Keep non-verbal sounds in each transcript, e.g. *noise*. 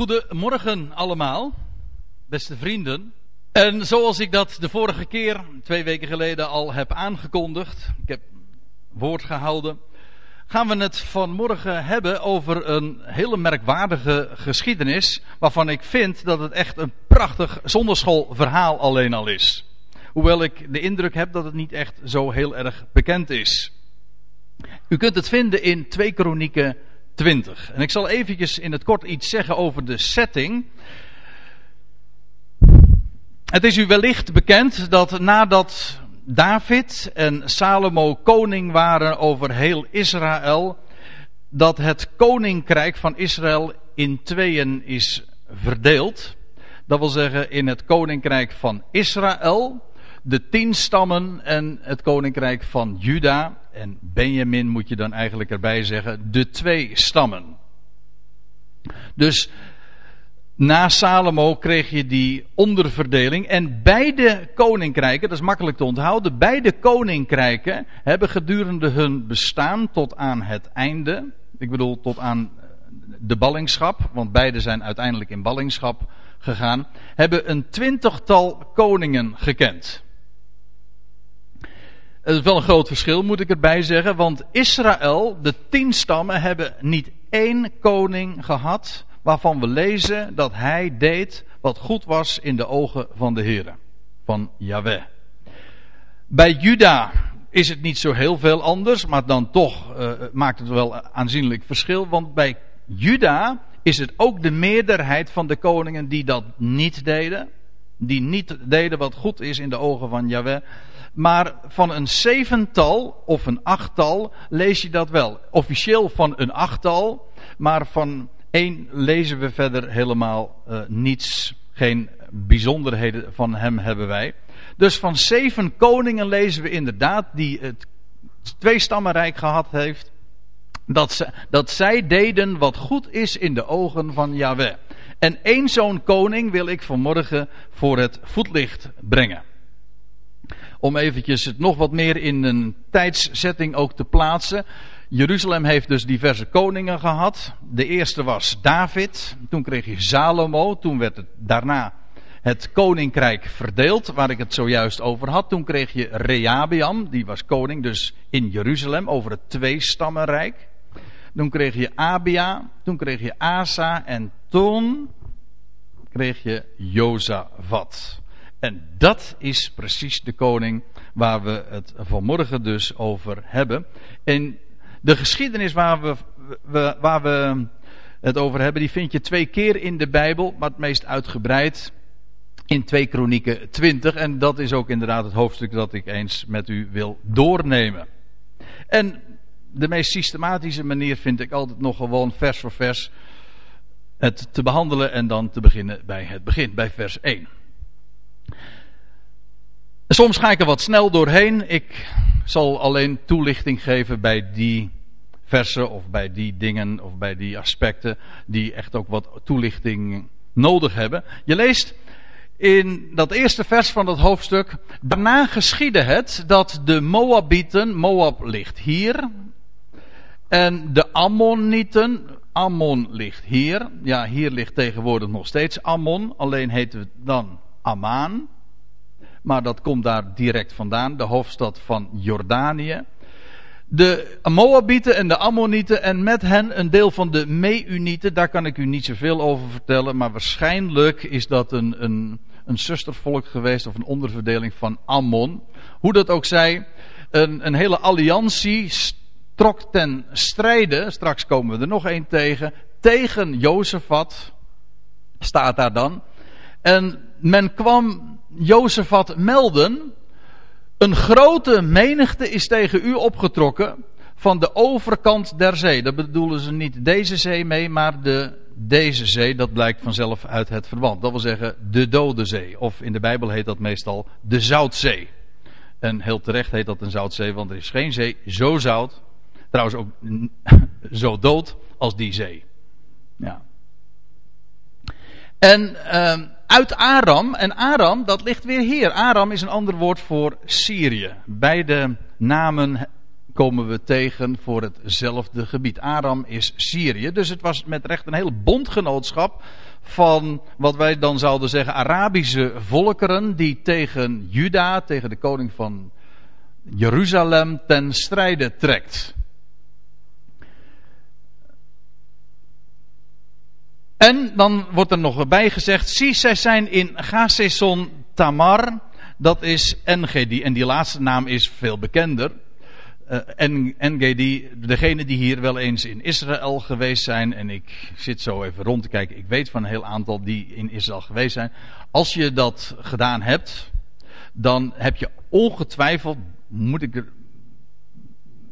Goedemorgen allemaal, beste vrienden. En zoals ik dat de vorige keer, twee weken geleden, al heb aangekondigd, ik heb woord gehouden, gaan we het vanmorgen hebben over een hele merkwaardige geschiedenis, waarvan ik vind dat het echt een prachtig zonderschoolverhaal alleen al is. Hoewel ik de indruk heb dat het niet echt zo heel erg bekend is. U kunt het vinden in 2 Kronieken 20. En ik zal eventjes in het kort iets zeggen over de setting. Het is u wellicht bekend dat nadat David en Salomo koning waren over heel Israël, dat het koninkrijk van Israël in tweeën is verdeeld. Dat wil zeggen in het koninkrijk van Israël, de tien stammen en het koninkrijk van Juda. En Benjamin moet je dan eigenlijk erbij zeggen, de twee stammen. Dus na Salomo kreeg je die onderverdeling. En beide koninkrijken, dat is makkelijk te onthouden, beide koninkrijken hebben gedurende hun bestaan tot aan het einde. Ik bedoel tot aan de ballingschap, want beide zijn uiteindelijk in ballingschap gegaan. Hebben een twintigtal koningen gekend. Het is wel een groot verschil, moet ik erbij zeggen. Want Israël, de tien stammen, hebben niet één koning gehad. waarvan we lezen dat hij deed wat goed was in de ogen van de Heer. Van Yahweh. Bij Juda is het niet zo heel veel anders, maar dan toch uh, maakt het wel aanzienlijk verschil. Want bij Juda is het ook de meerderheid van de koningen die dat niet deden. Die niet deden wat goed is in de ogen van Yahweh. Maar van een zevental of een achttal lees je dat wel. Officieel van een achttal, maar van één lezen we verder helemaal uh, niets. Geen bijzonderheden van hem hebben wij. Dus van zeven koningen lezen we inderdaad die het tweestammenrijk gehad heeft. Dat, dat zij deden wat goed is in de ogen van Yahweh. En één zo'n koning wil ik vanmorgen voor het voetlicht brengen om eventjes het nog wat meer in een tijdszetting ook te plaatsen. Jeruzalem heeft dus diverse koningen gehad. De eerste was David. Toen kreeg je Salomo. Toen werd het daarna het koninkrijk verdeeld, waar ik het zojuist over had. Toen kreeg je Rehabiam, die was koning dus in Jeruzalem over het tweestammenrijk. Toen kreeg je Abia, toen kreeg je Asa en toen kreeg je Jozafat. En dat is precies de koning waar we het vanmorgen dus over hebben. En de geschiedenis waar we, waar we het over hebben, die vind je twee keer in de Bijbel, maar het meest uitgebreid in 2 Kronieken 20. En dat is ook inderdaad het hoofdstuk dat ik eens met u wil doornemen. En de meest systematische manier vind ik altijd nog gewoon vers voor vers het te behandelen en dan te beginnen bij het begin, bij vers 1. Soms ga ik er wat snel doorheen. Ik zal alleen toelichting geven bij die versen of bij die dingen of bij die aspecten die echt ook wat toelichting nodig hebben. Je leest in dat eerste vers van dat hoofdstuk. Daarna geschiedde het dat de Moabieten, Moab ligt hier. En de Ammonieten, Ammon ligt hier. Ja, hier ligt tegenwoordig nog steeds Ammon, alleen heet het dan Amaan. Maar dat komt daar direct vandaan, de hoofdstad van Jordanië. De Moabieten en de Ammonieten en met hen een deel van de Meunieten, daar kan ik u niet zoveel over vertellen, maar waarschijnlijk is dat een, een, een zustervolk geweest of een onderverdeling van Ammon. Hoe dat ook zij, een, een hele alliantie trok ten strijde, straks komen we er nog één tegen, tegen Jozefat, staat daar dan. En men kwam Jozefat melden. Een grote menigte is tegen u opgetrokken van de overkant der zee. Dat bedoelen ze niet deze zee mee, maar de, deze zee. Dat blijkt vanzelf uit het verband. Dat wil zeggen de Dode Zee. Of in de Bijbel heet dat meestal de Zoutzee. En heel terecht heet dat een Zoutzee, want er is geen zee zo zout. Trouwens ook *laughs* zo dood als die zee. Ja. En uh, uit Aram. En Aram, dat ligt weer hier. Aram is een ander woord voor Syrië. Beide namen komen we tegen voor hetzelfde gebied. Aram is Syrië. Dus het was met recht een hele bondgenootschap van wat wij dan zouden zeggen Arabische volkeren die tegen Juda, tegen de koning van Jeruzalem ten strijde trekt. En dan wordt er nog bij gezegd, zie zij zijn in Gazeson Tamar, dat is Engedi, en die laatste naam is veel bekender. Uh, Engedi, degene die hier wel eens in Israël geweest zijn, en ik zit zo even rond te kijken, ik weet van een heel aantal die in Israël geweest zijn. Als je dat gedaan hebt, dan heb je ongetwijfeld, moet ik er,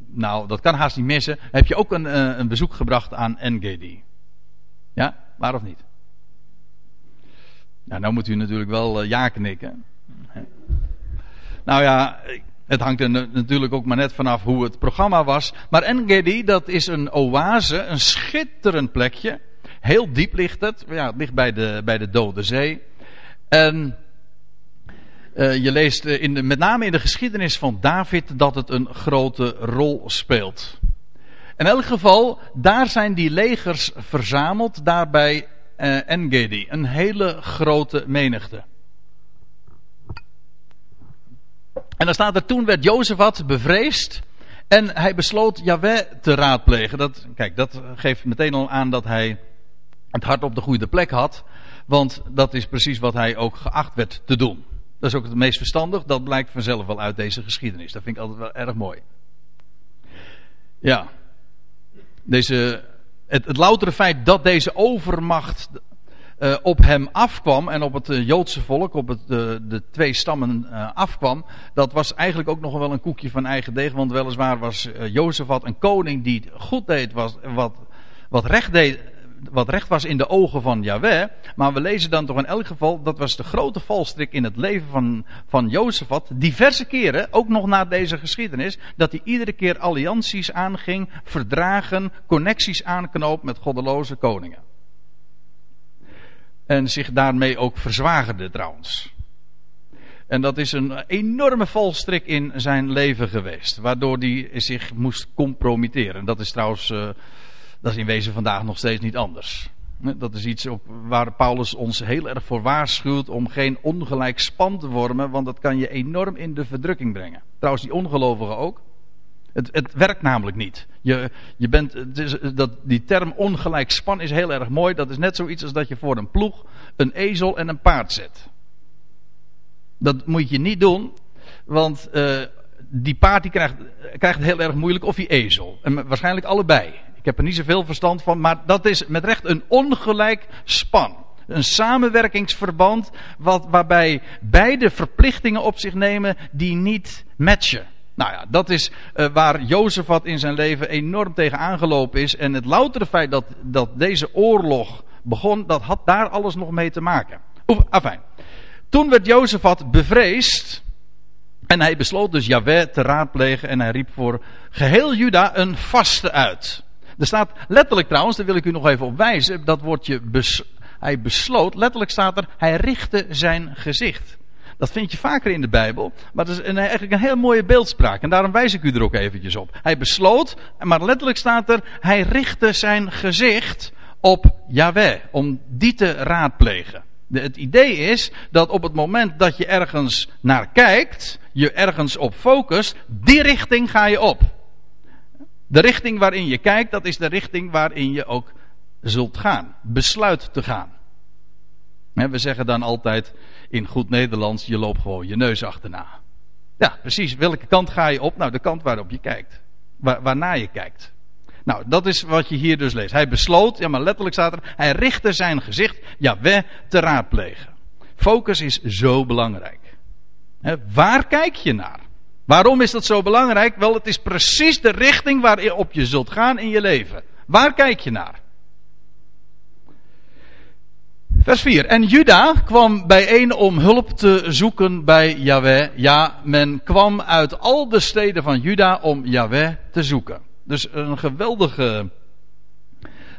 nou dat kan haast niet missen, heb je ook een, uh, een bezoek gebracht aan Engedi. Ja, waar of niet? Nou, nou moet u natuurlijk wel uh, ja knikken. Nou ja, het hangt er natuurlijk ook maar net vanaf hoe het programma was. Maar Engedi, dat is een oase, een schitterend plekje. Heel diep ligt het. Ja, het ligt bij de, bij de Dode Zee. En uh, je leest in de, met name in de geschiedenis van David dat het een grote rol speelt. In elk geval, daar zijn die legers verzameld, daar bij uh, Engedi. Een hele grote menigte. En dan staat er, toen werd Jozefat bevreesd en hij besloot Yahweh te raadplegen. Dat, kijk, dat geeft meteen al aan dat hij het hart op de goede plek had. Want dat is precies wat hij ook geacht werd te doen. Dat is ook het meest verstandig. Dat blijkt vanzelf wel uit deze geschiedenis. Dat vind ik altijd wel erg mooi. Ja. Deze, het, het loutere feit dat deze overmacht uh, op hem afkwam en op het uh, Joodse volk, op het, uh, de twee stammen afkwam, dat was eigenlijk ook nog wel een koekje van eigen deeg. Want weliswaar was Jozefat een koning die goed deed was, wat, wat, recht deed, wat recht was in de ogen van Yahweh. Maar we lezen dan toch in elk geval, dat was de grote valstrik in het leven van, van Jozefat. Diverse keren, ook nog na deze geschiedenis, dat hij iedere keer allianties aanging, verdragen, connecties aanknoopt met goddeloze koningen. En zich daarmee ook verzwagerde trouwens. En dat is een enorme valstrik in zijn leven geweest. Waardoor hij zich moest compromitteren. Dat is trouwens, uh, dat is in wezen vandaag nog steeds niet anders. Dat is iets op, waar Paulus ons heel erg voor waarschuwt om geen ongelijk span te vormen, want dat kan je enorm in de verdrukking brengen. Trouwens, die ongelovigen ook. Het, het, werkt namelijk niet. Je, je bent, het is, dat, die term ongelijk span is heel erg mooi. Dat is net zoiets als dat je voor een ploeg een ezel en een paard zet. Dat moet je niet doen, want uh, die paard die krijgt, krijgt het heel erg moeilijk of die ezel. En waarschijnlijk allebei. Ik heb er niet zoveel verstand van, maar dat is met recht een ongelijk span. Een samenwerkingsverband wat, waarbij beide verplichtingen op zich nemen die niet matchen. Nou ja, dat is uh, waar Jozefat in zijn leven enorm tegen aangelopen is. En het loutere feit dat, dat deze oorlog begon, dat had daar alles nog mee te maken. Oef, afijn. Toen werd Jozefat bevreesd. En hij besloot dus Yahweh te raadplegen. En hij riep voor geheel Juda een vaste uit. Er staat letterlijk trouwens, daar wil ik u nog even op wijzen. Dat woordje bes, hij besloot. Letterlijk staat er, hij richtte zijn gezicht. Dat vind je vaker in de Bijbel. Maar dat is een, eigenlijk een heel mooie beeldspraak. En daarom wijs ik u er ook eventjes op. Hij besloot, maar letterlijk staat er, hij richtte zijn gezicht op Yahweh. Om die te raadplegen. Het idee is dat op het moment dat je ergens naar kijkt, je ergens op focust, die richting ga je op. De richting waarin je kijkt, dat is de richting waarin je ook zult gaan. Besluit te gaan. We zeggen dan altijd in goed Nederlands, je loopt gewoon je neus achterna. Ja, precies. Welke kant ga je op? Nou, de kant waarop je kijkt. Waar, waarna je kijkt. Nou, dat is wat je hier dus leest. Hij besloot, ja maar letterlijk staat er, hij richtte zijn gezicht, ja, we te raadplegen. Focus is zo belangrijk. waar kijk je naar? Waarom is dat zo belangrijk? Wel, het is precies de richting waarop je zult gaan in je leven. Waar kijk je naar? Vers 4. En Juda kwam bijeen om hulp te zoeken bij Yahweh. Ja, men kwam uit al de steden van Juda om Yahweh te zoeken. Dus een geweldige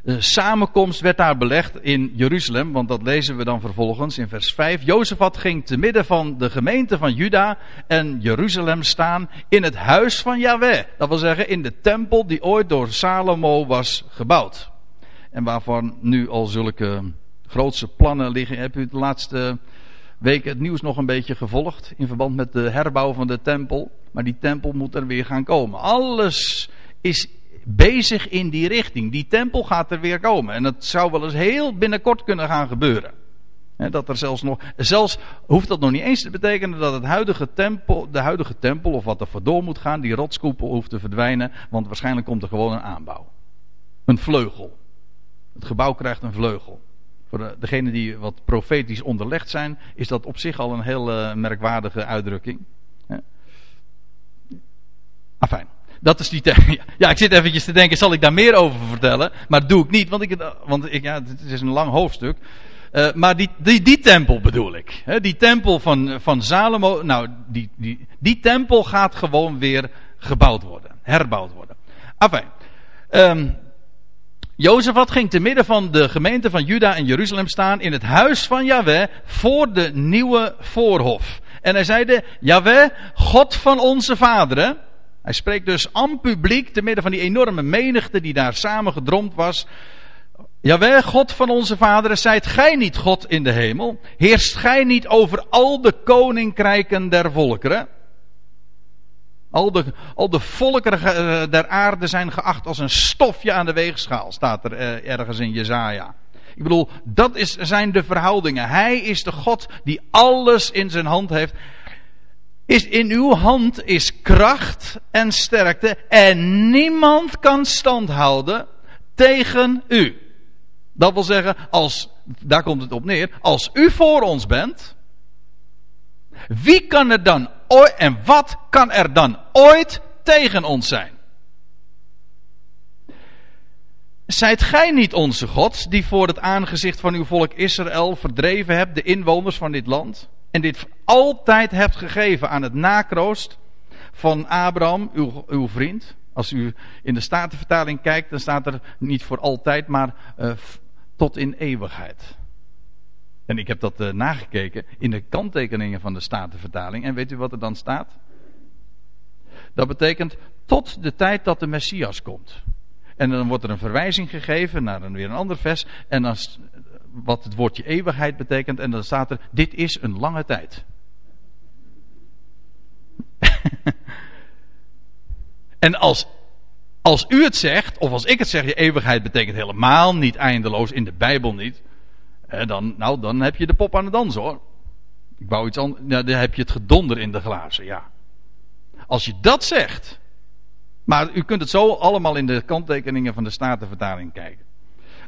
uh, samenkomst werd daar belegd in Jeruzalem. Want dat lezen we dan vervolgens in vers 5. Jozefat ging te midden van de gemeente van Juda en Jeruzalem staan in het huis van Yahweh. Dat wil zeggen in de tempel die ooit door Salomo was gebouwd. En waarvan nu al zulke grootste plannen liggen. Heb u de laatste weken het nieuws nog een beetje gevolgd in verband met de herbouw van de tempel? Maar die tempel moet er weer gaan komen. Alles is bezig in die richting. Die tempel gaat er weer komen. En dat zou wel eens heel binnenkort kunnen gaan gebeuren. dat er zelfs nog, zelfs hoeft dat nog niet eens te betekenen dat het huidige tempel, de huidige tempel of wat er voor door moet gaan, die rotskoepel hoeft te verdwijnen, want waarschijnlijk komt er gewoon een aanbouw. Een vleugel. Het gebouw krijgt een vleugel. Voor degenen die wat profetisch onderlegd zijn, is dat op zich al een heel uh, merkwaardige uitdrukking. Afijn. Dat is die. *laughs* Ja, ik zit eventjes te denken, zal ik daar meer over vertellen? Maar doe ik niet, want, ik, want ik, ja, het is een lang hoofdstuk. Uh, maar die, die, die tempel bedoel ik. Die tempel van, van Salomo. Nou, die, die, die tempel gaat gewoon weer gebouwd worden. Herbouwd worden. Enfin. Um, Jozefat ging te midden van de gemeente van Juda en Jeruzalem staan in het huis van Yahweh voor de nieuwe voorhof. En hij zeide, Yahweh, God van onze vaderen. Hij spreekt dus aan publiek, te midden van die enorme menigte die daar samengedromd was. Jawel, God van onze vaderen, zijt gij niet God in de hemel? Heerst gij niet over al de koninkrijken der volkeren? Al de, al de volkeren eh, der aarde zijn geacht als een stofje aan de weegschaal, staat er eh, ergens in Jezaja. Ik bedoel, dat is, zijn de verhoudingen. Hij is de God die alles in zijn hand heeft. Is in uw hand is kracht en sterkte en niemand kan standhouden tegen u. Dat wil zeggen, als, daar komt het op neer, als u voor ons bent, wie kan er dan ooit, en wat kan er dan ooit tegen ons zijn? Zijt gij niet onze God, die voor het aangezicht van uw volk Israël verdreven hebt, de inwoners van dit land? En dit altijd hebt gegeven aan het nakroost van Abraham, uw, uw vriend? Als u in de Statenvertaling kijkt, dan staat er niet voor altijd, maar uh, tot in eeuwigheid. En ik heb dat uh, nagekeken in de kanttekeningen van de Statenvertaling. En weet u wat er dan staat? Dat betekent tot de tijd dat de Messias komt. En dan wordt er een verwijzing gegeven naar een, weer een ander vers. En dan, wat het woordje eeuwigheid betekent. En dan staat er: Dit is een lange tijd. *laughs* en als als u het zegt, of als ik het zeg, je eeuwigheid betekent helemaal niet eindeloos, in de Bijbel niet. dan, nou, dan heb je de pop aan de dans hoor. Ik wou iets anders. Nou, dan heb je het gedonder in de glazen, ja. Als je dat zegt. Maar u kunt het zo allemaal in de kanttekeningen van de Statenvertaling kijken.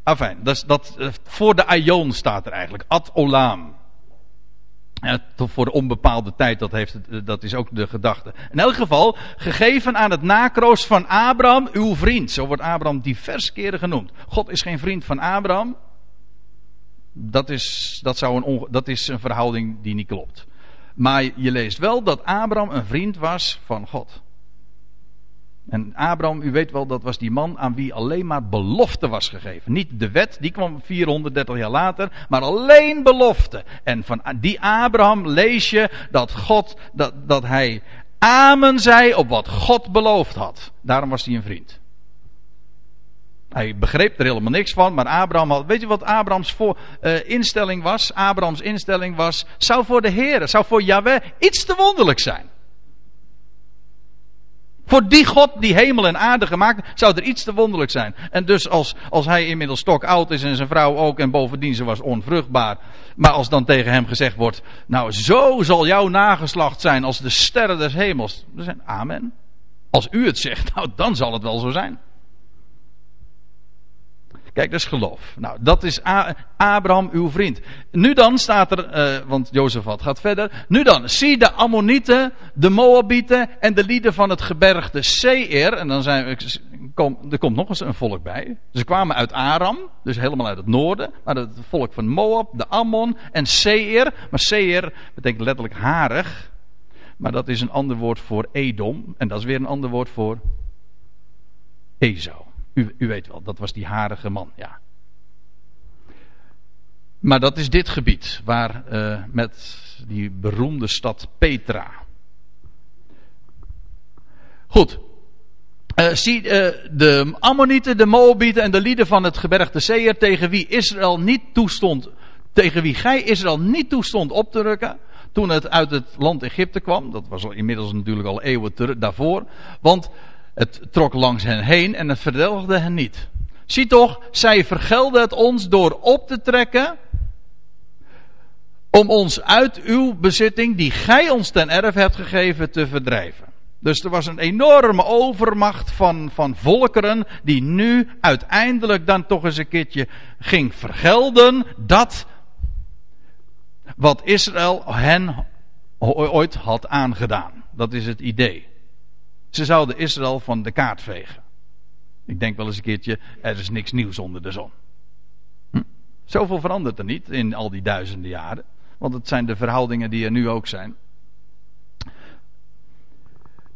Afijn, dat, dat, eh, voor de Aion staat er eigenlijk. Ad Olam. Ja, voor de onbepaalde tijd, dat, heeft eh, dat is ook de gedachte. In elk geval, gegeven aan het nakroos van Abraham, uw vriend. Zo wordt Abraham divers keren genoemd. God is geen vriend van Abraham. Dat is, dat zou een, dat is een verhouding die niet klopt. Maar je leest wel dat Abraham een vriend was van God. En Abraham, u weet wel, dat was die man aan wie alleen maar belofte was gegeven. Niet de wet, die kwam 430 jaar later, maar alleen belofte. En van die Abraham lees je dat God, dat, dat hij amen zei op wat God beloofd had. Daarom was hij een vriend. Hij begreep er helemaal niks van, maar Abraham had. Weet je wat Abrahams voor, uh, instelling was? Abrahams instelling was. Zou voor de Heer, zou voor Yahweh iets te wonderlijk zijn. Voor die God die hemel en aarde gemaakt, zou er iets te wonderlijk zijn. En dus als, als hij inmiddels stok oud is en zijn vrouw ook en bovendien ze was onvruchtbaar. Maar als dan tegen hem gezegd wordt, nou zo zal jouw nageslacht zijn als de sterren des hemels. Dan zijn amen. Als u het zegt, *laughs* nou dan zal het wel zo zijn. Kijk, dat is geloof. Nou, dat is Abraham, uw vriend. Nu dan staat er, uh, want Jozefat gaat verder. Nu dan, zie de Ammonieten, de Moabieten en de lieden van het gebergte Seir. En dan zijn kom, er komt nog eens een volk bij. Ze kwamen uit Aram, dus helemaal uit het noorden. Maar het volk van Moab, de Ammon en Seir. Maar Seir betekent letterlijk harig. Maar dat is een ander woord voor Edom. En dat is weer een ander woord voor Ezou. U, u weet wel, dat was die harige man, ja. Maar dat is dit gebied, waar uh, met die beroemde stad Petra. Goed. uh, zie, uh, de Ammonieten, de Moabieten en de lieden van het gebergte Seer tegen wie Israël niet toestond, tegen wie gij Israël niet toestond op te rukken, toen het uit het land Egypte kwam. Dat was al inmiddels natuurlijk al eeuwen daarvoor. Want het trok langs hen heen en het verdelgde hen niet. Zie toch, zij vergelden het ons door op te trekken. Om ons uit uw bezitting, die gij ons ten erf hebt gegeven, te verdrijven. Dus er was een enorme overmacht van, van volkeren die nu uiteindelijk dan toch eens een keertje ging vergelden dat wat Israël hen ooit had aangedaan. Dat is het idee. Ze zouden Israël van de kaart vegen. Ik denk wel eens een keertje, er is niks nieuws onder de zon. Hm? Zoveel verandert er niet in al die duizenden jaren. Want het zijn de verhoudingen die er nu ook zijn.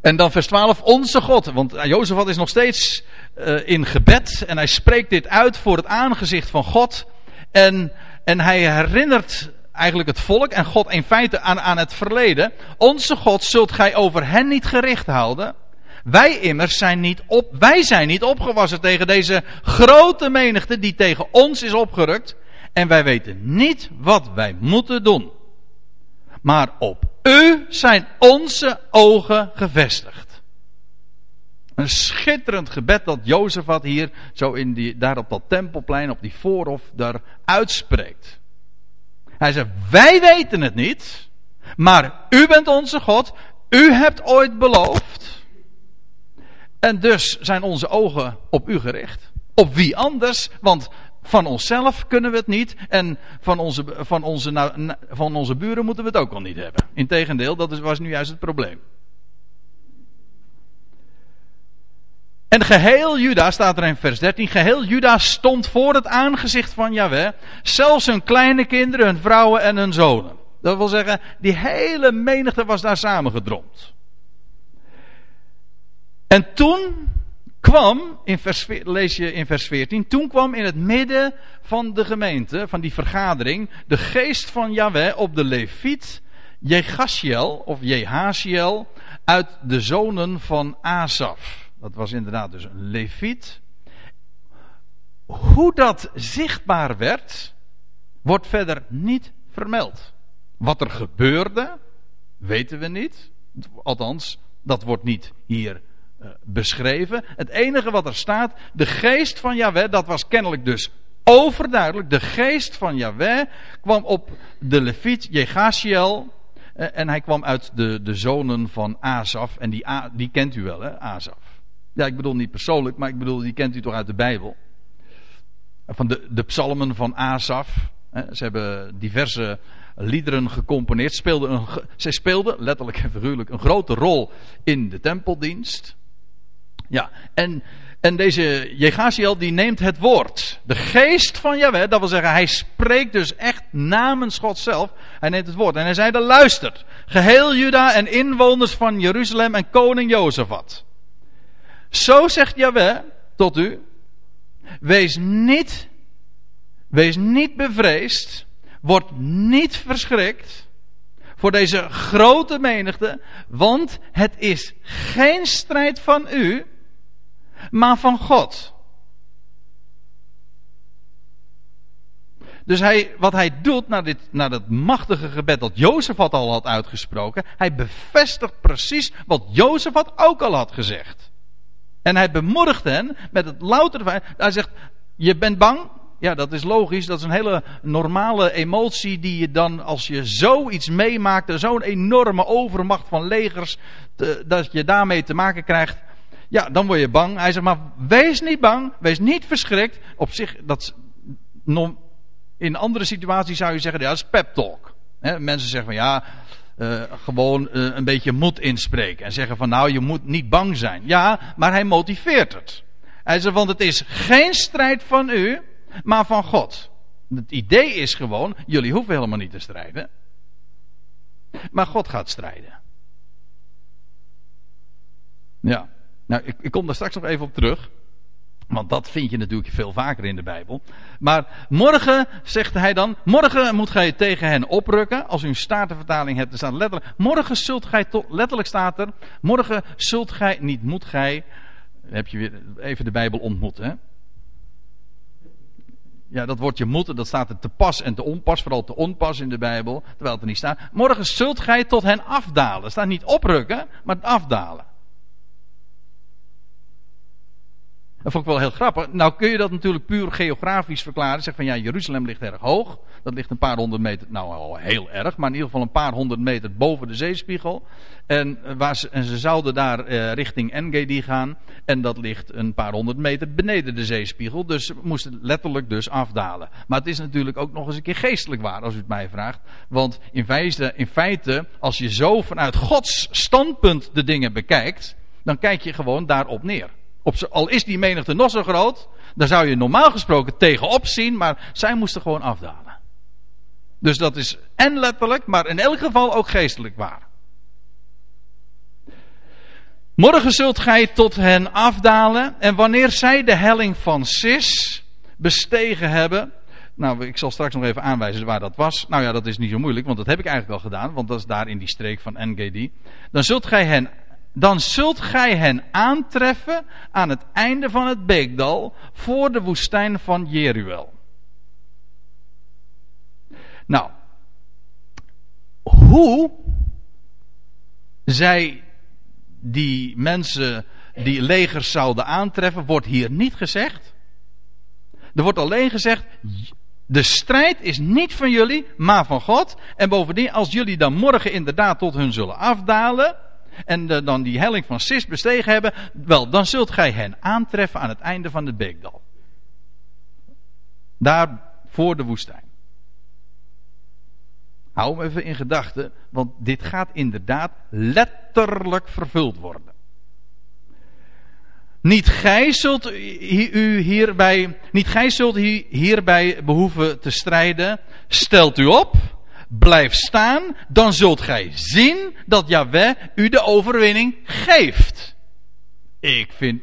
En dan vers 12, onze God. Want Jozef is nog steeds uh, in gebed. En hij spreekt dit uit voor het aangezicht van God. En, en hij herinnert eigenlijk het volk en God in feite aan, aan het verleden. Onze God zult gij over hen niet gericht houden. Wij immers zijn niet op, wij zijn niet opgewassen tegen deze grote menigte die tegen ons is opgerukt. En wij weten niet wat wij moeten doen. Maar op u zijn onze ogen gevestigd. Een schitterend gebed dat Jozef had hier, zo in die, daar op dat tempelplein, op die voorhof, daar uitspreekt. Hij zegt, wij weten het niet, maar u bent onze God, u hebt ooit beloofd. En dus zijn onze ogen op u gericht. Op wie anders? Want van onszelf kunnen we het niet. En van onze, van onze, van onze buren moeten we het ook al niet hebben. Integendeel, dat was nu juist het probleem. En geheel Juda, staat er in vers 13, geheel Juda stond voor het aangezicht van Yahweh. Zelfs hun kleine kinderen, hun vrouwen en hun zonen. Dat wil zeggen, die hele menigte was daar samengedromd. En toen kwam, in vers, lees je in vers 14, toen kwam in het midden van de gemeente, van die vergadering, de geest van Yahweh op de leviet Jegashiel, of Jehaziel, uit de zonen van Asaf. Dat was inderdaad dus een leviet. Hoe dat zichtbaar werd, wordt verder niet vermeld. Wat er gebeurde, weten we niet. Althans, dat wordt niet hier beschreven. Het enige wat er staat, de geest van Yahweh, dat was kennelijk dus overduidelijk. De geest van Yahweh kwam op de leviet Jegashiel. Eh, en hij kwam uit de, de zonen van Asaf. En die, die kent u wel, hè, Asaf. Ja, ik bedoel niet persoonlijk, maar ik bedoel, die kent u toch uit de Bijbel. Van de, de psalmen van Asaf. Ze hebben diverse liederen gecomponeerd. Speelden een, zij speelden, letterlijk en figuurlijk, een grote rol in de tempeldienst. Ja, en, en deze Jegaziel die neemt het woord. De geest van Jahweh, dat wil zeggen, hij spreekt dus echt namens God zelf. Hij neemt het woord en hij zei, dan luistert. Geheel Juda en inwoners van Jeruzalem en koning Jozefat. Zo zegt Jahweh tot u, wees niet, wees niet bevreesd, word niet verschrikt voor deze grote menigte, want het is geen strijd van u, maar van God. Dus hij, wat hij doet na, dit, na dat machtige gebed dat Jozef had al had uitgesproken, hij bevestigt precies wat Jozef had ook al had gezegd. En hij bemoedigt hen met het louter hij zegt, je bent bang? Ja, dat is logisch. Dat is een hele normale emotie die je dan, als je zoiets meemaakt, zo'n enorme overmacht van legers, dat je daarmee te maken krijgt. Ja, dan word je bang. Hij zegt maar, wees niet bang, wees niet verschrikt. Op zich, dat, in andere situaties zou je zeggen, ja, dat is pep talk. mensen zeggen van, ja, uh, gewoon uh, een beetje moed inspreken. En zeggen van, nou, je moet niet bang zijn. Ja, maar hij motiveert het. Hij zegt, want het is geen strijd van u, maar van God. Het idee is gewoon, jullie hoeven helemaal niet te strijden. Maar God gaat strijden. Ja. Nou, ik, ik kom daar straks nog even op terug. Want dat vind je natuurlijk veel vaker in de Bijbel. Maar morgen, zegt hij dan, morgen moet gij tegen hen oprukken. Als u een statenvertaling hebt, dan staat letterlijk, morgen zult gij, letterlijk staat er, morgen zult gij, niet moet gij, heb je weer even de Bijbel ontmoet, hè? Ja, dat woordje moeten, dat staat er te pas en te onpas, vooral te onpas in de Bijbel, terwijl het er niet staat. Morgen zult gij tot hen afdalen. Staat niet oprukken, maar afdalen. Dat vond ik wel heel grappig. Nou kun je dat natuurlijk puur geografisch verklaren. Zeg van ja, Jeruzalem ligt erg hoog. Dat ligt een paar honderd meter, nou al heel erg, maar in ieder geval een paar honderd meter boven de zeespiegel. En, eh, waar ze, en ze zouden daar eh, richting Engedi gaan. En dat ligt een paar honderd meter beneden de zeespiegel. Dus ze moesten letterlijk dus afdalen. Maar het is natuurlijk ook nog eens een keer geestelijk waar, als u het mij vraagt. Want in in feite als je zo vanuit Gods standpunt de dingen bekijkt, dan kijk je gewoon daarop neer. Op al is die menigte nog zo groot, daar zou je normaal gesproken tegenop zien, maar zij moesten gewoon afdalen. Dus dat is en letterlijk, maar in elk geval ook geestelijk waar. Morgen zult gij tot hen afdalen, en wanneer zij de helling van Sis bestegen hebben. Nou, ik zal straks nog even aanwijzen waar dat was. Nou ja, dat is niet zo moeilijk, want dat heb ik eigenlijk al gedaan, want dat is daar in die streek van NGD. Dan zult gij hen dan zult gij hen aantreffen aan het einde van het beekdal voor de woestijn van Jeruel. Nou, hoe zij die mensen, die legers zouden aantreffen, wordt hier niet gezegd. Er wordt alleen gezegd, de strijd is niet van jullie, maar van God. En bovendien, als jullie dan morgen inderdaad tot hun zullen afdalen, en dan die helling van Sis bestegen hebben, wel, dan zult gij hen aantreffen aan het einde van het beekdal. Daar voor de woestijn. Hou hem even in gedachten, want dit gaat inderdaad letterlijk vervuld worden. Niet gij zult u hierbij, niet gij zult hierbij behoeven te strijden. Stelt u op Blijf staan, dan zult gij zien dat Yahweh u de overwinning geeft. Ik vind,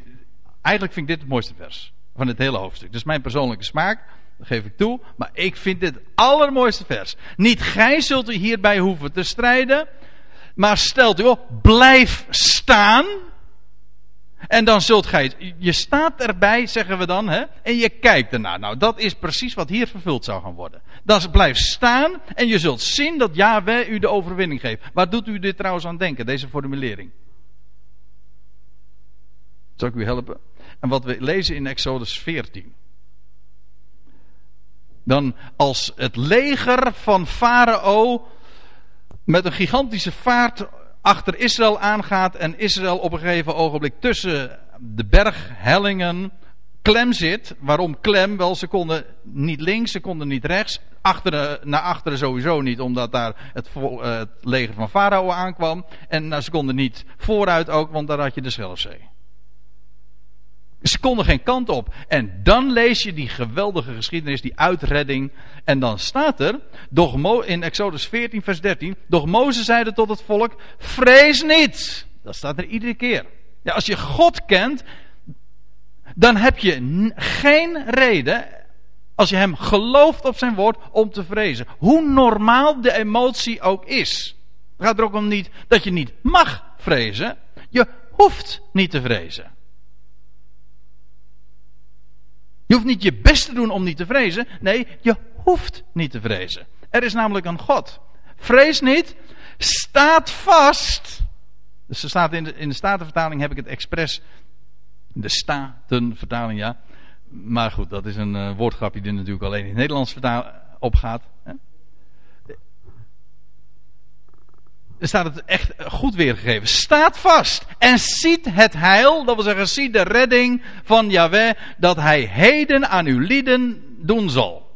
eigenlijk vind ik dit het mooiste vers van het hele hoofdstuk. Is mijn persoonlijke smaak, dat geef ik toe. Maar ik vind dit het allermooiste vers. Niet gij zult u hierbij hoeven te strijden, maar stelt u op, blijf staan en dan zult gij, je staat erbij, zeggen we dan, hè, en je kijkt ernaar. Nou, dat is precies wat hier vervuld zou gaan worden. Dan blijf staan en je zult zien dat Yahweh u de overwinning geeft. Waar doet u dit trouwens aan denken, deze formulering? Zal ik u helpen? En wat we lezen in Exodus 14. Dan als het leger van Farao met een gigantische vaart achter Israël aangaat en Israël op een gegeven ogenblik tussen de berghellingen klem zit. Waarom klem? Wel, ze konden niet links, ze konden niet rechts. Achteren, naar achteren sowieso niet, omdat daar het, het leger van Farao aankwam. En nou, ze konden niet vooruit ook, want daar had je de Schelfzee. Ze konden geen kant op. En dan lees je die geweldige geschiedenis, die uitredding. En dan staat er, doch in Exodus 14, vers 13. Doch Mozes zeide tot het volk: Vrees niet. Dat staat er iedere keer. Ja, als je God kent, dan heb je geen reden, als je hem gelooft op zijn woord, om te vrezen. Hoe normaal de emotie ook is. Het gaat er ook om niet dat je niet mag vrezen. Je hoeft niet te vrezen. Je hoeft niet je best te doen om niet te vrezen. Nee, je hoeft niet te vrezen. Er is namelijk een God. Vrees niet. Staat vast. Dus er staat in de, in de Statenvertaling heb ik het expres. De Statenvertaling, ja. Maar goed, dat is een uh, woordgrapje die natuurlijk alleen in het Nederlands opgaat. Hè? Staat het echt goed weergegeven. Staat vast en ziet het heil, dat wil zeggen, ziet de redding van Yahweh, dat hij heden aan uw lieden doen zal.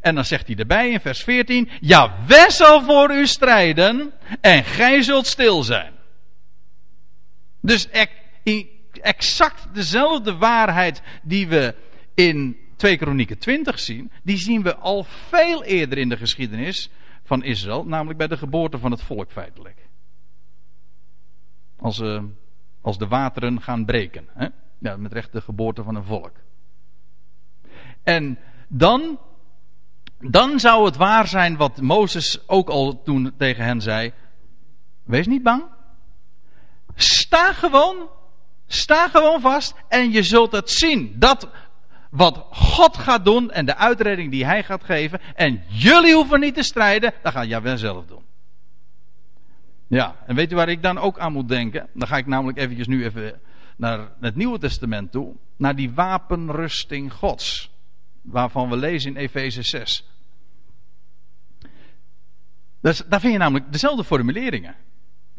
En dan zegt hij erbij in vers 14, Yahweh zal voor u strijden en gij zult stil zijn. Dus exact dezelfde waarheid die we in 2 Kronieken 20 zien, die zien we al veel eerder in de geschiedenis van Israël, namelijk bij de geboorte van het volk feitelijk. Als, uh, als de wateren gaan breken. Hè? Ja, met recht de geboorte van een volk. En dan, dan zou het waar zijn wat Mozes ook al toen tegen hen zei. Wees niet bang. Sta gewoon. Sta gewoon vast en je zult het zien. Dat wat God gaat doen en de uitredding die hij gaat geven. En jullie hoeven niet te strijden, dat gaat Jawel zelf doen. Ja, en weet u waar ik dan ook aan moet denken? Dan ga ik namelijk eventjes nu even naar het Nieuwe Testament toe. Naar die wapenrusting Gods. Waarvan we lezen in Efeze 6. Dus, daar vind je namelijk dezelfde formuleringen.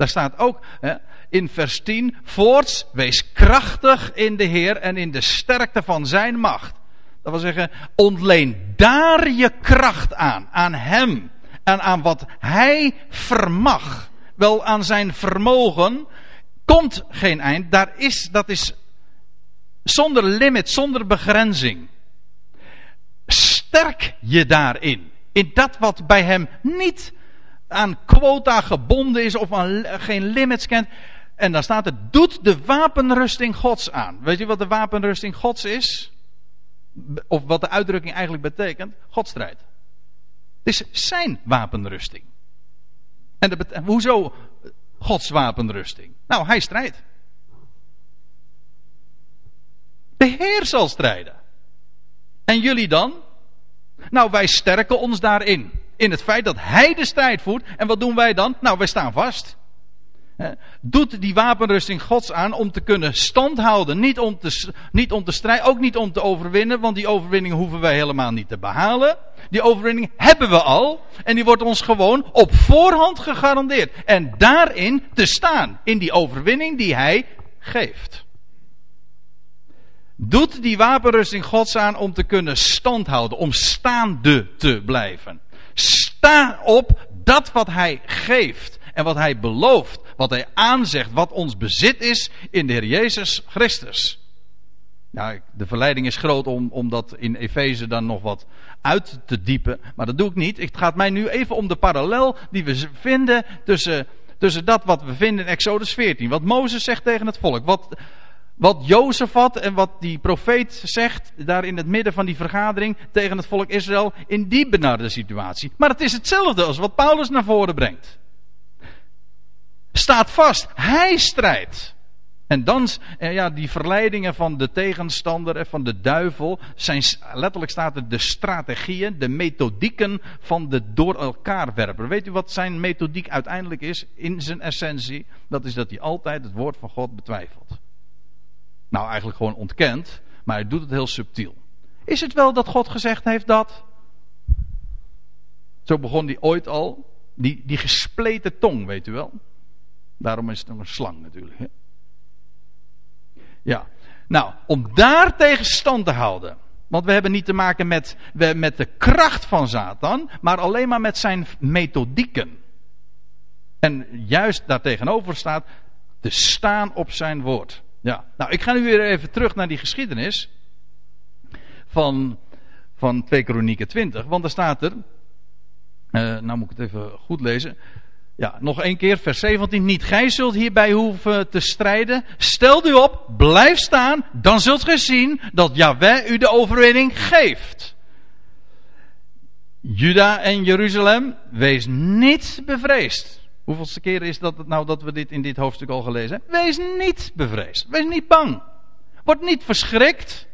Daar staat ook hè, in vers 10: Voorts, wees krachtig in de Heer en in de sterkte van zijn macht. Dat wil zeggen, ontleen daar je kracht aan, aan Hem en aan wat Hij vermag. Wel aan zijn vermogen komt geen eind. Daar is, dat is zonder limit, zonder begrenzing. Sterk je daarin. In dat wat bij Hem niet aan quota gebonden is of aan geen limits kent. En dan staat er, doet de wapenrusting Gods aan. Weet je wat de wapenrusting Gods is? Of wat de uitdrukking eigenlijk betekent? Godstrijd. Het is zijn wapenrusting. En betekent, hoezo Gods wapenrusting? Nou, hij strijdt. De Heer zal strijden. En jullie dan? Nou, wij sterken ons daarin in het feit dat hij de strijd voert. En wat doen wij dan? Nou, wij staan vast. Doet die wapenrusting Gods aan om te kunnen standhouden. Niet om te, niet om te strijden, ook niet om te overwinnen, want die overwinning hoeven wij helemaal niet te behalen. Die overwinning hebben we al. En die wordt ons gewoon op voorhand gegarandeerd. En daarin te staan. In die overwinning die hij geeft. Doet die wapenrusting Gods aan om te kunnen standhouden. Om staande te blijven. Sta op dat wat hij geeft en wat hij belooft, wat hij aanzegt, wat ons bezit is in de Heer Jezus Christus. Ja, de verleiding is groot om, om dat in Efeze dan nog wat uit te diepen, maar dat doe ik niet. Het gaat mij nu even om de parallel die we vinden tussen, tussen dat wat we vinden in Exodus 14. Wat Mozes zegt tegen het volk, wat, wat had en wat die profeet zegt, daar in het midden van die vergadering tegen het volk Israël, in die benarde situatie. Maar het is hetzelfde als wat Paulus naar voren brengt. Staat vast, hij strijdt. En dan, eh, ja, die verleidingen van de tegenstander en van de duivel, zijn letterlijk staat er de strategieën, de methodieken van de door elkaar werper. Weet u wat zijn methodiek uiteindelijk is, in zijn essentie? Dat is dat hij altijd het woord van God betwijfelt. Nou, eigenlijk gewoon ontkent, maar hij doet het heel subtiel. Is het wel dat God gezegd heeft dat? Zo begon hij ooit al. Die, die gespleten tong, weet u wel. Daarom is het een slang natuurlijk. Hè? Ja, nou, om daar tegen stand te houden. Want we hebben niet te maken met, met de kracht van Satan, maar alleen maar met zijn methodieken. En juist daartegenover staat te staan op zijn woord. Ja, nou ik ga nu weer even terug naar die geschiedenis van, van 2 Kronieken 20. Want daar staat er, uh, nou moet ik het even goed lezen. Ja, nog één keer, vers 17. Niet gij zult hierbij hoeven te strijden. Stel u op, blijf staan, dan zult gij zien dat Yahweh u de overwinning geeft. Juda en Jeruzalem, wees niet bevreesd. Hoeveelste keer is dat nou dat we dit in dit hoofdstuk al gelezen hebben? Wees niet bevreesd. Wees niet bang. Word niet verschrikt.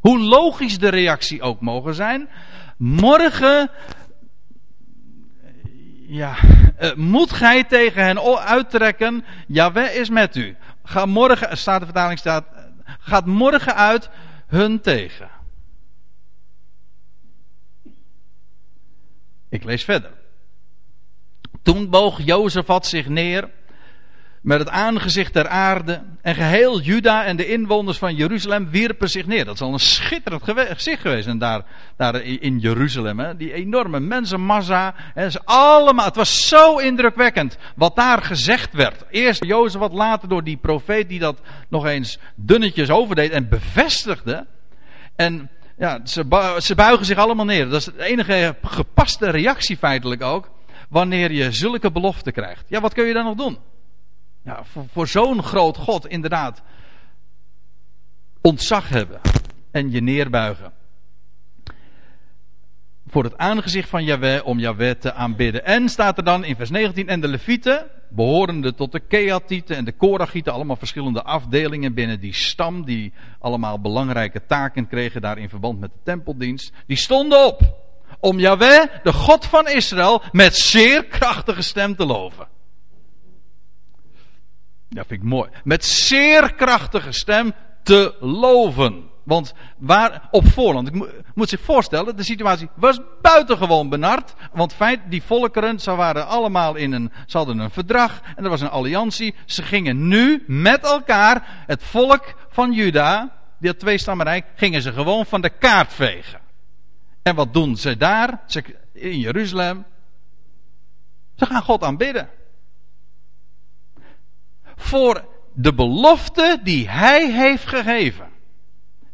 Hoe logisch de reactie ook mogen zijn. Morgen, ja, uh, moet gij tegen hen uittrekken. Jawel is met u. Ga morgen, staat de vertaling staat, gaat morgen uit hun tegen. Ik lees verder. Toen boog Jozefat zich neer met het aangezicht ter aarde en geheel Juda en de inwoners van Jeruzalem wierpen zich neer. Dat is al een schitterend gezicht geweest en daar, daar in Jeruzalem. Hè. Die enorme mensenmassa. Hè, ze allemaal, het was zo indrukwekkend wat daar gezegd werd. Eerst Jozef wat later door die profeet die dat nog eens dunnetjes overdeed en bevestigde. En ja, ze, ze buigen zich allemaal neer. Dat is de enige gepaste reactie feitelijk ook wanneer je zulke beloften krijgt. Ja, wat kun je dan nog doen? Ja, voor, zo'n groot God inderdaad ontzag hebben en je neerbuigen. Voor het aangezicht van Yahweh om Yahweh te aanbidden. En staat er dan in vers 19, en de Levieten, behorende tot de Keatieten en de Korachieten, allemaal verschillende afdelingen binnen die stam, die allemaal belangrijke taken kregen daar in verband met de tempeldienst. Die stonden op om Yahweh, de God van Israël, met zeer krachtige stem te loven. Dat vind ik mooi. Met zeer krachtige stem te loven. Want waar op voorland, ik moet zich voorstellen, de situatie was buitengewoon benard. Want feit, die volkeren, ze waren allemaal in een, ze hadden een verdrag en er was een alliantie. Ze gingen nu met elkaar, het volk van Juda, die tweestammenrijk, gingen ze gewoon van de kaart vegen. En wat doen ze daar? In Jeruzalem. Ze gaan God aanbidden. Voor de belofte die hij heeft gegeven.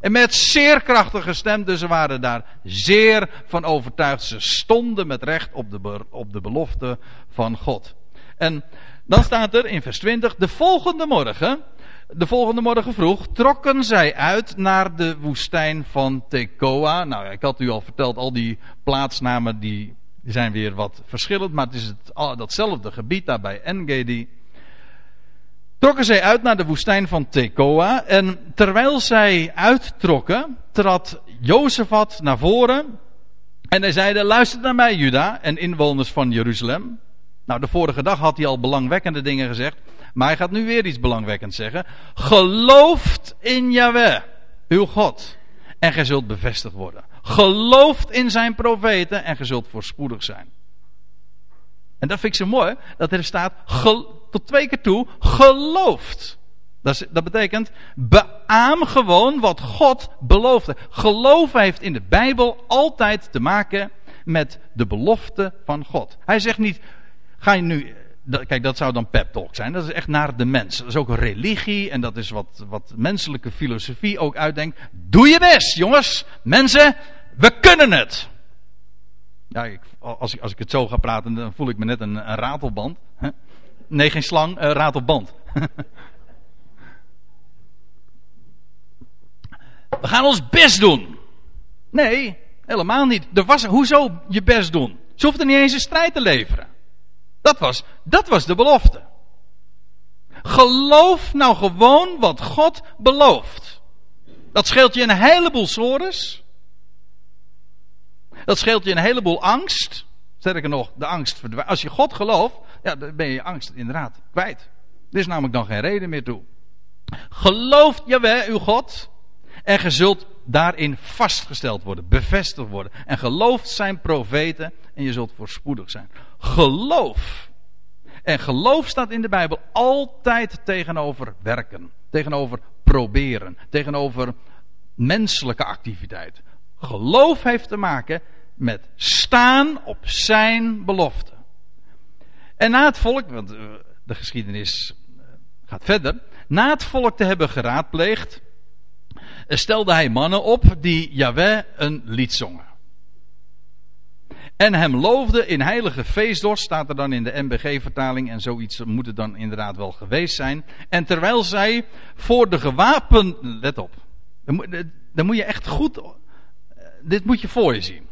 En met zeer krachtige stem, dus ze waren daar zeer van overtuigd. Ze stonden met recht op de, op de belofte van God. En dan staat er in vers 20, de volgende morgen, de volgende morgen vroeg, trokken zij uit naar de woestijn van Tekoa. Nou, ik had u al verteld, al die plaatsnamen die zijn weer wat verschillend, maar het is het, datzelfde gebied daar bij Engedi trokken zij uit naar de woestijn van Tekoa. En terwijl zij uittrokken, trad Jozefat naar voren. En hij zeide, luister naar mij Juda en inwoners van Jeruzalem. Nou, de vorige dag had hij al belangwekkende dingen gezegd. Maar hij gaat nu weer iets belangwekkends zeggen. Gelooft in Yahweh, uw God. En gij zult bevestigd worden. Gelooft in zijn profeten en gij zult voorspoedig zijn. En dat vind ik zo mooi, dat er staat, tot twee keer toe, gelooft. Dat, dat betekent, beaam gewoon wat God beloofde. Geloof heeft in de Bijbel altijd te maken met de belofte van God. Hij zegt niet, ga je nu, kijk dat zou dan pep talk zijn, dat is echt naar de mens. Dat is ook een religie en dat is wat, wat menselijke filosofie ook uitdenkt. Doe je best jongens, mensen, we kunnen het. Ja, ik, als, ik, als ik het zo ga praten, dan voel ik me net een, een ratelband. Nee, geen slang, uh, ratelband. *laughs* We gaan ons best doen. Nee, helemaal niet. Er was, hoezo je best doen? Ze hoefde niet eens een strijd te leveren. Dat was, dat was de belofte. Geloof nou gewoon wat God belooft. Dat scheelt je een heleboel sores. Dat scheelt je een heleboel angst. Sterker nog, de angst verdwijnt. Als je God gelooft, ja, dan ben je angst inderdaad kwijt. Er is namelijk dan geen reden meer toe. Gelooft Jawel, uw God. En ge zult daarin vastgesteld worden, bevestigd worden. En gelooft zijn profeten en je zult voorspoedig zijn. Geloof. En geloof staat in de Bijbel altijd tegenover werken. Tegenover proberen. Tegenover menselijke activiteit. Geloof heeft te maken met staan op zijn belofte. En na het volk, want eh, de geschiedenis eh, gaat verder. Na het volk te hebben geraadpleegd, stelde hij mannen op die Yahweh een lied zongen. En hem loofde in heilige feestdorst, staat er dan in de MBG-vertaling, en zoiets moet het dan inderdaad wel geweest zijn. En terwijl zij voor de gewapend, let op, dan moet je echt goed dit moet je voor je zien.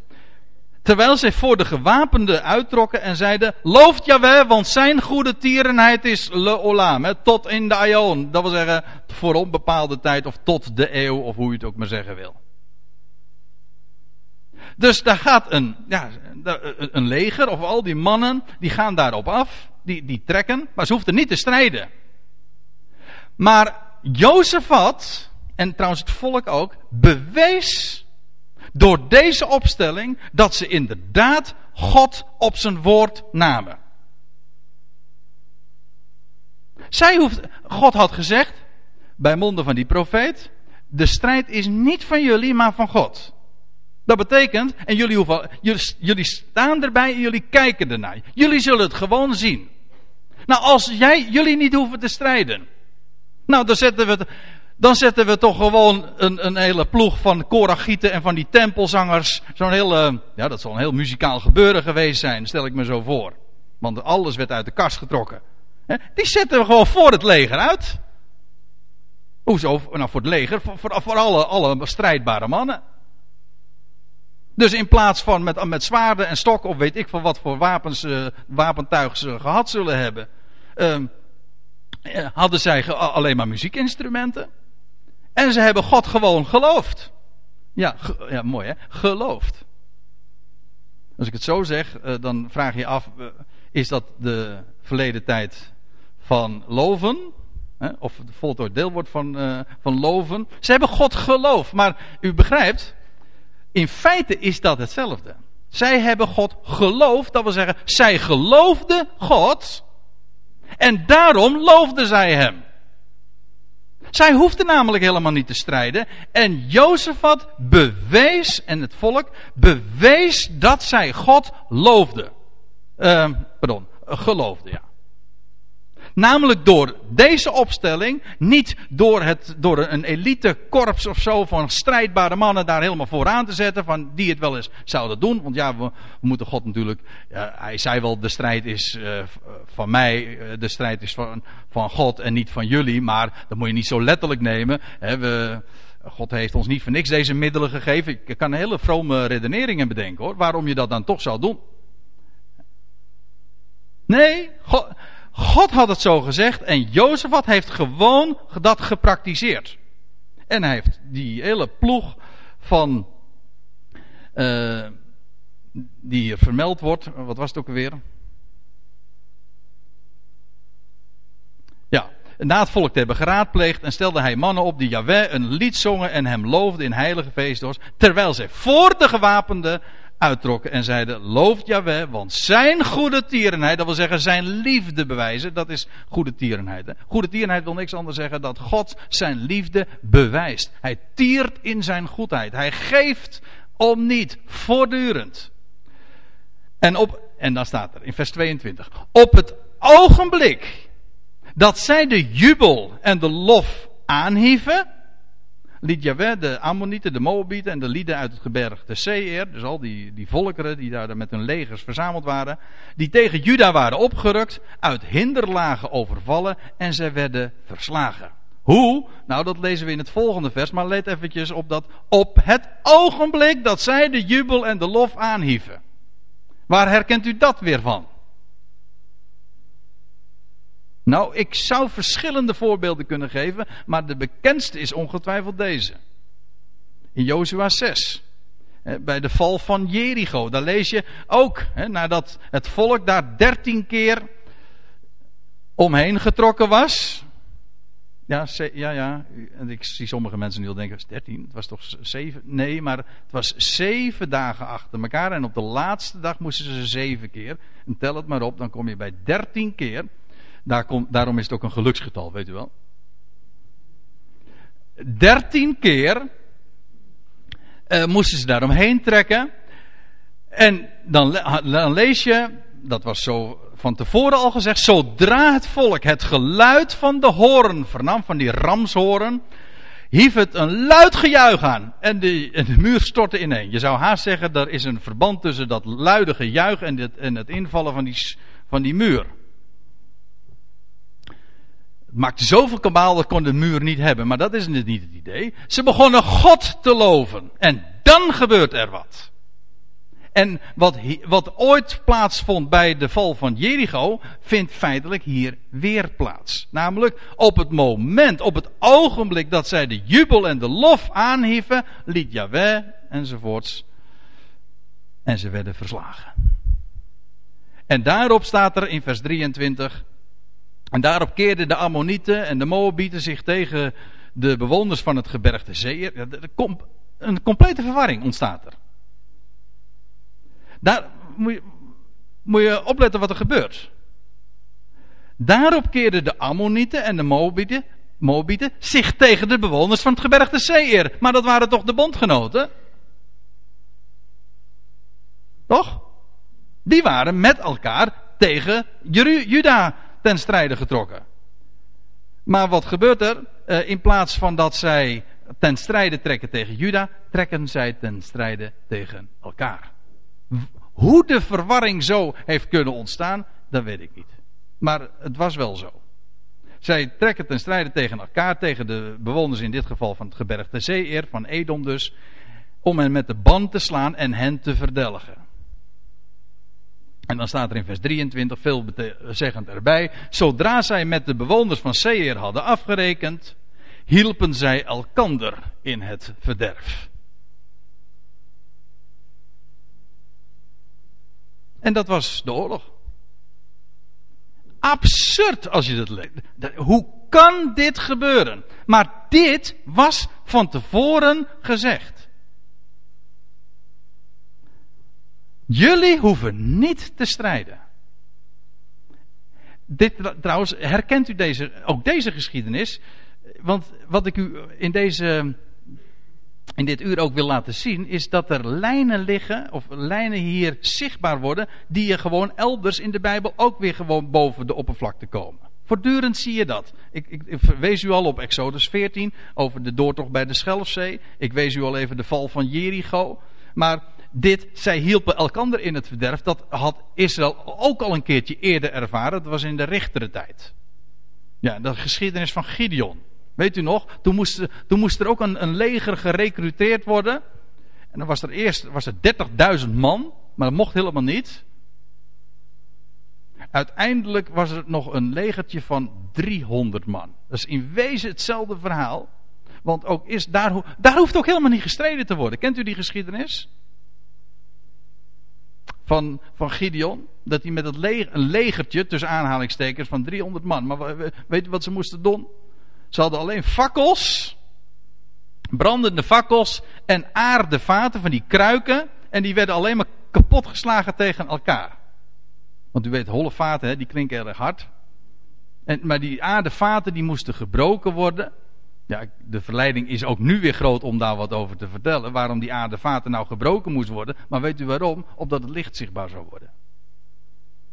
Terwijl zij voor de gewapenden uittrokken en zeiden: Looft Jaweh, want zijn goede tierenheid is le olam. Tot in de aion. Dat wil zeggen, voor onbepaalde tijd of tot de eeuw, of hoe je het ook maar zeggen wil. Dus daar gaat een, ja, een leger, of al die mannen, die gaan daarop af. Die, die trekken, maar ze hoefden niet te strijden. Maar Jozefat, en trouwens het volk ook, bewees door deze opstelling dat ze inderdaad God op zijn woord namen. Zij hoeft, God had gezegd, bij monden van die profeet, de strijd is niet van jullie, maar van God. Dat betekent, en jullie, hoeven, jullie, jullie staan erbij en jullie kijken ernaar. Jullie zullen het gewoon zien. Nou, als jij, jullie niet hoeven te strijden. Nou, dan zetten we het, dan zetten we toch gewoon een, een hele ploeg van koragieten en van die tempelzangers. Zo'n hele, ja, dat zal een heel muzikaal gebeuren geweest zijn, stel ik me zo voor. Want alles werd uit de kast getrokken. Die zetten we gewoon voor het leger uit. Hoezo? Nou, voor het leger, voor, voor, alle, alle strijdbare mannen. Dus in plaats van met, met zwaarden en stokken of weet ik van wat voor wapens, uh, wapentuig ze gehad zullen hebben. ehm, hadden zij alleen maar muziekinstrumenten. En ze hebben God gewoon geloofd. Ja, ja mooi hè, geloofd. Als ik het zo zeg, dan vraag je af, is dat de verleden tijd van loven? Of het voltooid deelwoord van, uh, van loven. Ze hebben God geloofd. Maar u begrijpt, in feite is dat hetzelfde. Zij hebben God geloofd. Dat wil zeggen, zij geloofden God. En daarom loofden zij hem. Zij hoefden namelijk helemaal niet te strijden. En Jozefat bewees, en het volk, bewees dat zij God loofden. Uh, pardon, geloofde, ja. Namelijk door deze opstelling, niet door, het, door een elitekorps of zo van strijdbare mannen daar helemaal vooraan te zetten, van die het wel eens zouden doen. Want ja, we, moeten God natuurlijk, hij zei wel, de strijd is uh, van mij, uh, de strijd is van, van God en niet van jullie, maar dat moet je niet zo letterlijk nemen. Hè, we, God heeft ons niet voor niks deze middelen gegeven. Ik kan hele vrome redeneringen bedenken hoor, waarom je dat dan toch zou doen. Nee, God, God had het zo gezegd en Jozefat heeft gewoon dat gepraktiseerd. En hij heeft die hele ploeg van, uh, die vermeld wordt, wat was het ook alweer? Ja, na het volk te hebben geraadpleegd en stelde hij mannen op die Yahweh een lied zongen en hem loofden in heilige feestdoors, terwijl zij voor de gewapende uittrokken en zeiden: Looft Jahweh, want zijn goede tierenheid, dat wil zeggen zijn liefde bewijzen, dat is goede tierenheid. Goede tierenheid wil niks anders zeggen dat God zijn liefde bewijst. Hij tiert in zijn goedheid. Hij geeft om niet, voortdurend. En, op, en dan staat er in vers 22: Op het ogenblik dat zij de jubel en de lof aanhieven liet de Ammonieten, de Moabieten en de lieden uit het gebergte Seir, dus al die, die volkeren die daar met hun legers verzameld waren, die tegen Juda waren opgerukt, uit hinderlagen overvallen en zij werden verslagen. Hoe? Nou, dat lezen we in het volgende vers, maar let eventjes op dat op het ogenblik dat zij de jubel en de lof aanhieven. Waar herkent u dat weer van? Nou, ik zou verschillende voorbeelden kunnen geven, maar de bekendste is ongetwijfeld deze. In Jozua 6. Bij de val van Jericho. Daar lees je ook, hè, nadat het volk daar dertien keer omheen getrokken was. Ja, ja, ja. En ik zie sommige mensen nu al denken, 13, het was toch zeven? Nee, maar het was zeven dagen achter elkaar. En op de laatste dag moesten ze zeven keer. En tel het maar op, dan kom je bij dertien keer. Daar komt, daarom is het ook een geluksgetal, weet u wel. Dertien keer uh, moesten ze daaromheen trekken. En dan, dan lees je, dat was zo van tevoren al gezegd, zodra het volk het geluid van de hoorn vernam, van die ramshoorn, hief het een luid gejuich aan. En de, de muur stortte ineen. Je zou haast zeggen, er is een verband tussen dat luide gejuich en het, en het invallen van die, van die muur. Maakte zoveel kabaal dat kon de muur niet hebben. Maar dat is niet het idee. Ze begonnen God te loven. En dan gebeurt er wat. En wat, wat ooit plaatsvond bij de val van Jericho, vindt feitelijk hier weer plaats. Namelijk op het moment, op het ogenblik dat zij de jubel en de lof aanhieven, liet Yahweh enzovoorts. En ze werden verslagen. En daarop staat er in vers 23. En daarop keerden de Ammonieten en de Moabieten zich tegen de bewoners van het gebergte Zeeër. Een complete verwarring ontstaat er. Daar moet je, opletten wat er gebeurt. Daarop keerden de Ammonieten en de Moabieten, zich tegen de bewoners van het gebergte Zeeër. Maar dat waren toch de bondgenoten? Toch? Die waren met elkaar tegen Juda ten strijde getrokken. Maar wat gebeurt er? Uh, in plaats van dat zij ten strijde trekken tegen Juda, trekken zij ten strijde tegen elkaar. Hoe de verwarring zo heeft kunnen ontstaan, dat weet ik niet. Maar het was wel zo. Zij trekken ten strijde tegen elkaar, tegen de bewoners in dit geval van het gebergte Zeeër, van Edom dus, om hen met de band te slaan en hen te verdelgen. En dan staat er in vers 23 veelzeggend erbij. Zodra zij met de bewoners van Seir hadden afgerekend, hielpen zij elkander in het verderf. En dat was de oorlog. Absurd als je dat leest. Hoe kan dit gebeuren? Maar dit was van tevoren gezegd. Jullie hoeven niet te strijden. Dit, trouwens, herkent u deze, ook deze geschiedenis? Want wat ik u in, deze, in dit uur ook wil laten zien, is dat er lijnen liggen, of lijnen hier zichtbaar worden, die je gewoon elders in de Bijbel ook weer gewoon boven de oppervlakte komen. Voortdurend zie je dat. Ik, ik, ik wees u al op Exodus 14 over de doortocht bij de Schelfzee. Ik wees u al even de val van Jericho. Maar dit, zij hielpen elkander in het verderf. Dat had Israël ook al een keertje eerder ervaren. Dat was in de rechtere tijd. Ja, de geschiedenis van Gideon. Weet u nog? Toen moest, toen moest er ook een, een leger gerecruiteerd worden. En dan was er eerst was er 30.000 man. Maar dat mocht helemaal niet. Uiteindelijk was er nog een legertje van 300 man. Dat is in wezen hetzelfde verhaal. Want ook is, daar, daar hoeft ook helemaal niet gestreden te worden. Kent u die geschiedenis? Van, van Gideon. Dat hij met het leger, een legertje, tussen aanhalingstekens, van 300 man. Maar weet u wat ze moesten doen? Ze hadden alleen fakkels. Brandende fakkels en aardevaten van die kruiken. En die werden alleen maar kapot geslagen tegen elkaar. Want u weet, holle vaten, hè, die klinken erg hard. En, maar die aardevaten die moesten gebroken worden. Ja, de verleiding is ook nu weer groot om daar wat over te vertellen. Waarom die aardevaten nou gebroken moest worden. Maar weet u waarom? Opdat het licht zichtbaar zou worden.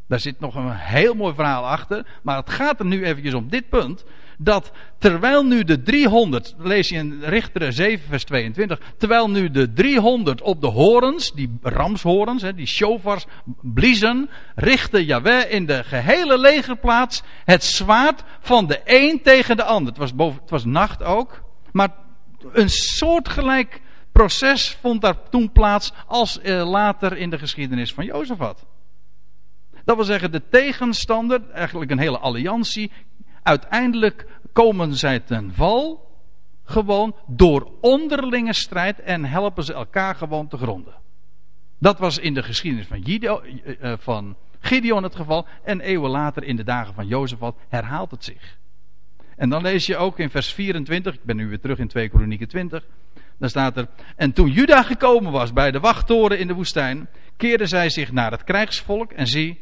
Daar zit nog een heel mooi verhaal achter. Maar het gaat er nu eventjes om dit punt. Dat terwijl nu de 300, lees je in Richteren 7 vers 22. Terwijl nu de 300 op de horens, die ramshorens, die shofars bliezen. Richtte Yahweh in de gehele legerplaats het zwaard van de een tegen de ander. Het was, boven, het was nacht ook. Maar een soortgelijk proces vond daar toen plaats als eh, later in de geschiedenis van Jozefat. Dat wil zeggen, de tegenstander, eigenlijk een hele alliantie, uiteindelijk komen zij ten val gewoon door onderlinge strijd en helpen ze elkaar gewoon te gronden. Dat was in de geschiedenis van Gideon, eh, eh, van Gideon het geval en eeuwen later in de dagen van Jozefat herhaalt het zich. En dan lees je ook in vers 24, ik ben nu weer terug in 2 Kronieken 20, dan staat er, en toen Juda gekomen was bij de wachttoren in de woestijn, keerden zij zich naar het krijgsvolk en zie,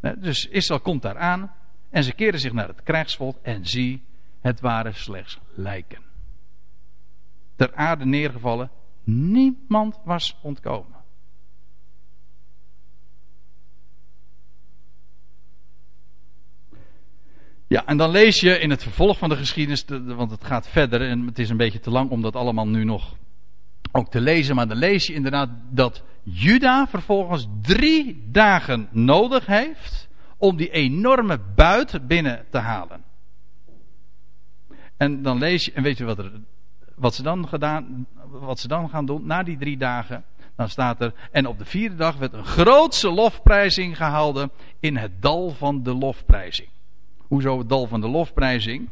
dus Israël komt daar aan en ze keren zich naar het krijgsvolk en zie, het waren slechts lijken. Ter aarde neergevallen, niemand was ontkomen. Ja, en dan lees je in het vervolg van de geschiedenis, want het gaat verder en het is een beetje te lang om dat allemaal nu nog ook te lezen, maar dan lees je inderdaad dat Juda vervolgens drie dagen nodig heeft om die enorme buit binnen te halen. En dan lees je, en weet je wat, er, wat, ze dan gedaan, wat ze dan gaan doen? Na die drie dagen, dan staat er, en op de vierde dag werd een grootse lofprijzing gehouden in het dal van de lofprijzing. Hoezo het dal van de lofprijzing?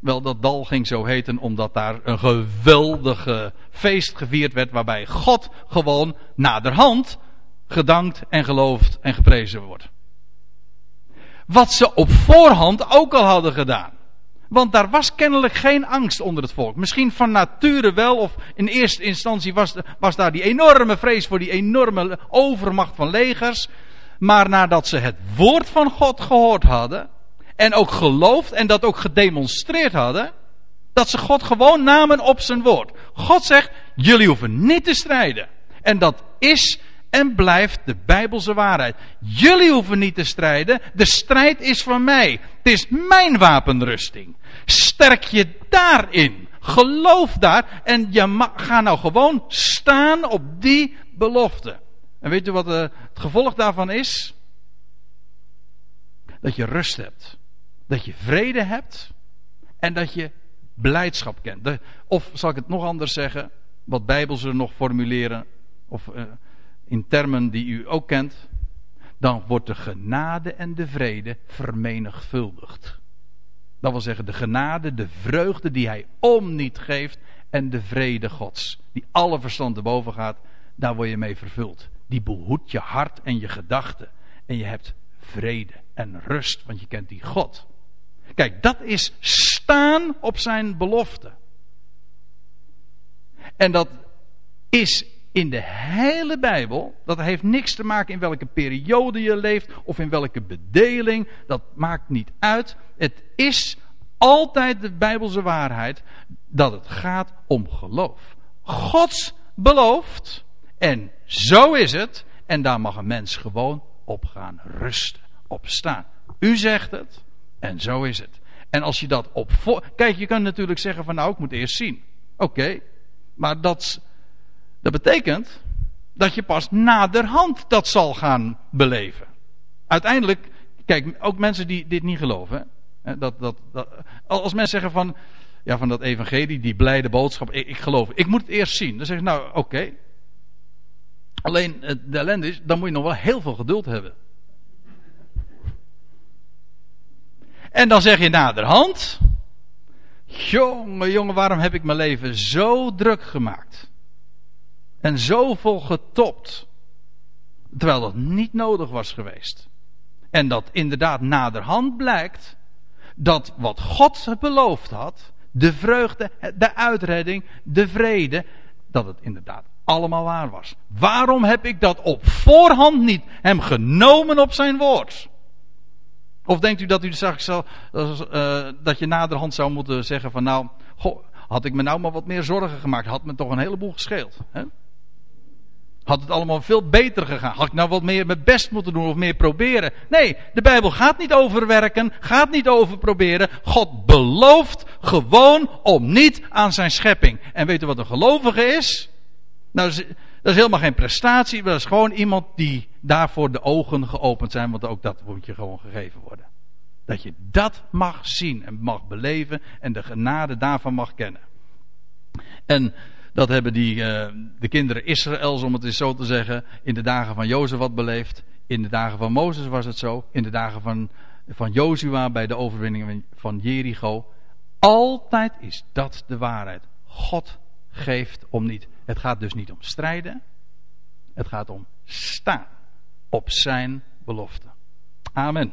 Wel, dat dal ging zo heten omdat daar een geweldige feest gevierd werd. Waarbij God gewoon naderhand gedankt en geloofd en geprezen wordt. Wat ze op voorhand ook al hadden gedaan. Want daar was kennelijk geen angst onder het volk. Misschien van nature wel, of in eerste instantie was, was daar die enorme vrees voor die enorme overmacht van legers. Maar nadat ze het woord van God gehoord hadden, en ook geloofd en dat ook gedemonstreerd hadden, dat ze God gewoon namen op zijn woord. God zegt, jullie hoeven niet te strijden. En dat is en blijft de Bijbelse waarheid. Jullie hoeven niet te strijden, de strijd is van mij. Het is mijn wapenrusting. Sterk je daarin. Geloof daar en je ga nou gewoon staan op die belofte. En weet je wat het gevolg daarvan is? Dat je rust hebt dat je vrede hebt en dat je blijdschap kent. of zal ik het nog anders zeggen, wat Bijbel nog formuleren, of uh, in termen die u ook kent. dan wordt de genade en de vrede vermenigvuldigd. Dat wil zeggen, de genade, de vreugde die hij om niet geeft en de vrede Gods, die alle verstand erboven gaat, daar word je mee vervuld. Die behoedt je hart en je gedachten. En je hebt vrede en rust, want je kent die God. Kijk, dat is staan op zijn belofte. En dat is in de hele Bijbel, dat heeft niks te maken in welke periode je leeft of in welke bedeling, dat maakt niet uit. Het is altijd de Bijbelse waarheid dat het gaat om geloof. Gods belooft en zo is het en daar mag een mens gewoon op gaan rusten, op staan. U zegt het en zo is het. En als je dat op. Kijk, je kan natuurlijk zeggen van nou, ik moet eerst zien. Oké, maar dat, dat betekent dat je pas naderhand dat zal gaan beleven. Uiteindelijk, kijk, ook mensen die dit niet geloven. Hè, dat, dat, dat, als mensen zeggen van, ja, van dat evangelie, die blijde boodschap, ik, ik geloof, ik moet het eerst zien. Dan zeg ik nou, oké. Alleen de ellende is, dan moet je nog wel heel veel geduld hebben. En dan zeg je naderhand. Jongen, jongen, waarom heb ik mijn leven zo druk gemaakt? En zo vol getopt. Terwijl dat niet nodig was geweest. En dat inderdaad naderhand blijkt dat wat God beloofd had, de vreugde, de uitredding, de vrede, dat het inderdaad allemaal waar was. Waarom heb ik dat op voorhand niet hem genomen op zijn woord? Of denkt u dat u straks zal, uh, dat je naderhand zou moeten zeggen van nou, had ik me nou maar wat meer zorgen gemaakt, had me toch een heleboel gescheeld. Hè? Had het allemaal veel beter gegaan? Had ik nou wat meer mijn best moeten doen of meer proberen? Nee, de Bijbel gaat niet over werken, gaat niet over proberen. God belooft gewoon om niet aan zijn schepping. En weet u wat een gelovige is? Nou, dat is, dat is helemaal geen prestatie, dat is gewoon iemand die daarvoor de ogen geopend zijn, want ook dat moet je gewoon gegeven worden. Dat je dat mag zien en mag beleven en de genade daarvan mag kennen. En dat hebben die, uh, de kinderen Israëls, om het eens zo te zeggen, in de dagen van Jozef wat beleefd. In de dagen van Mozes was het zo. In de dagen van, van Jozua bij de overwinning van Jericho. Altijd is dat de waarheid. God geeft om niet. Het gaat dus niet om strijden. Het gaat om staan op zijn belofte. Amen.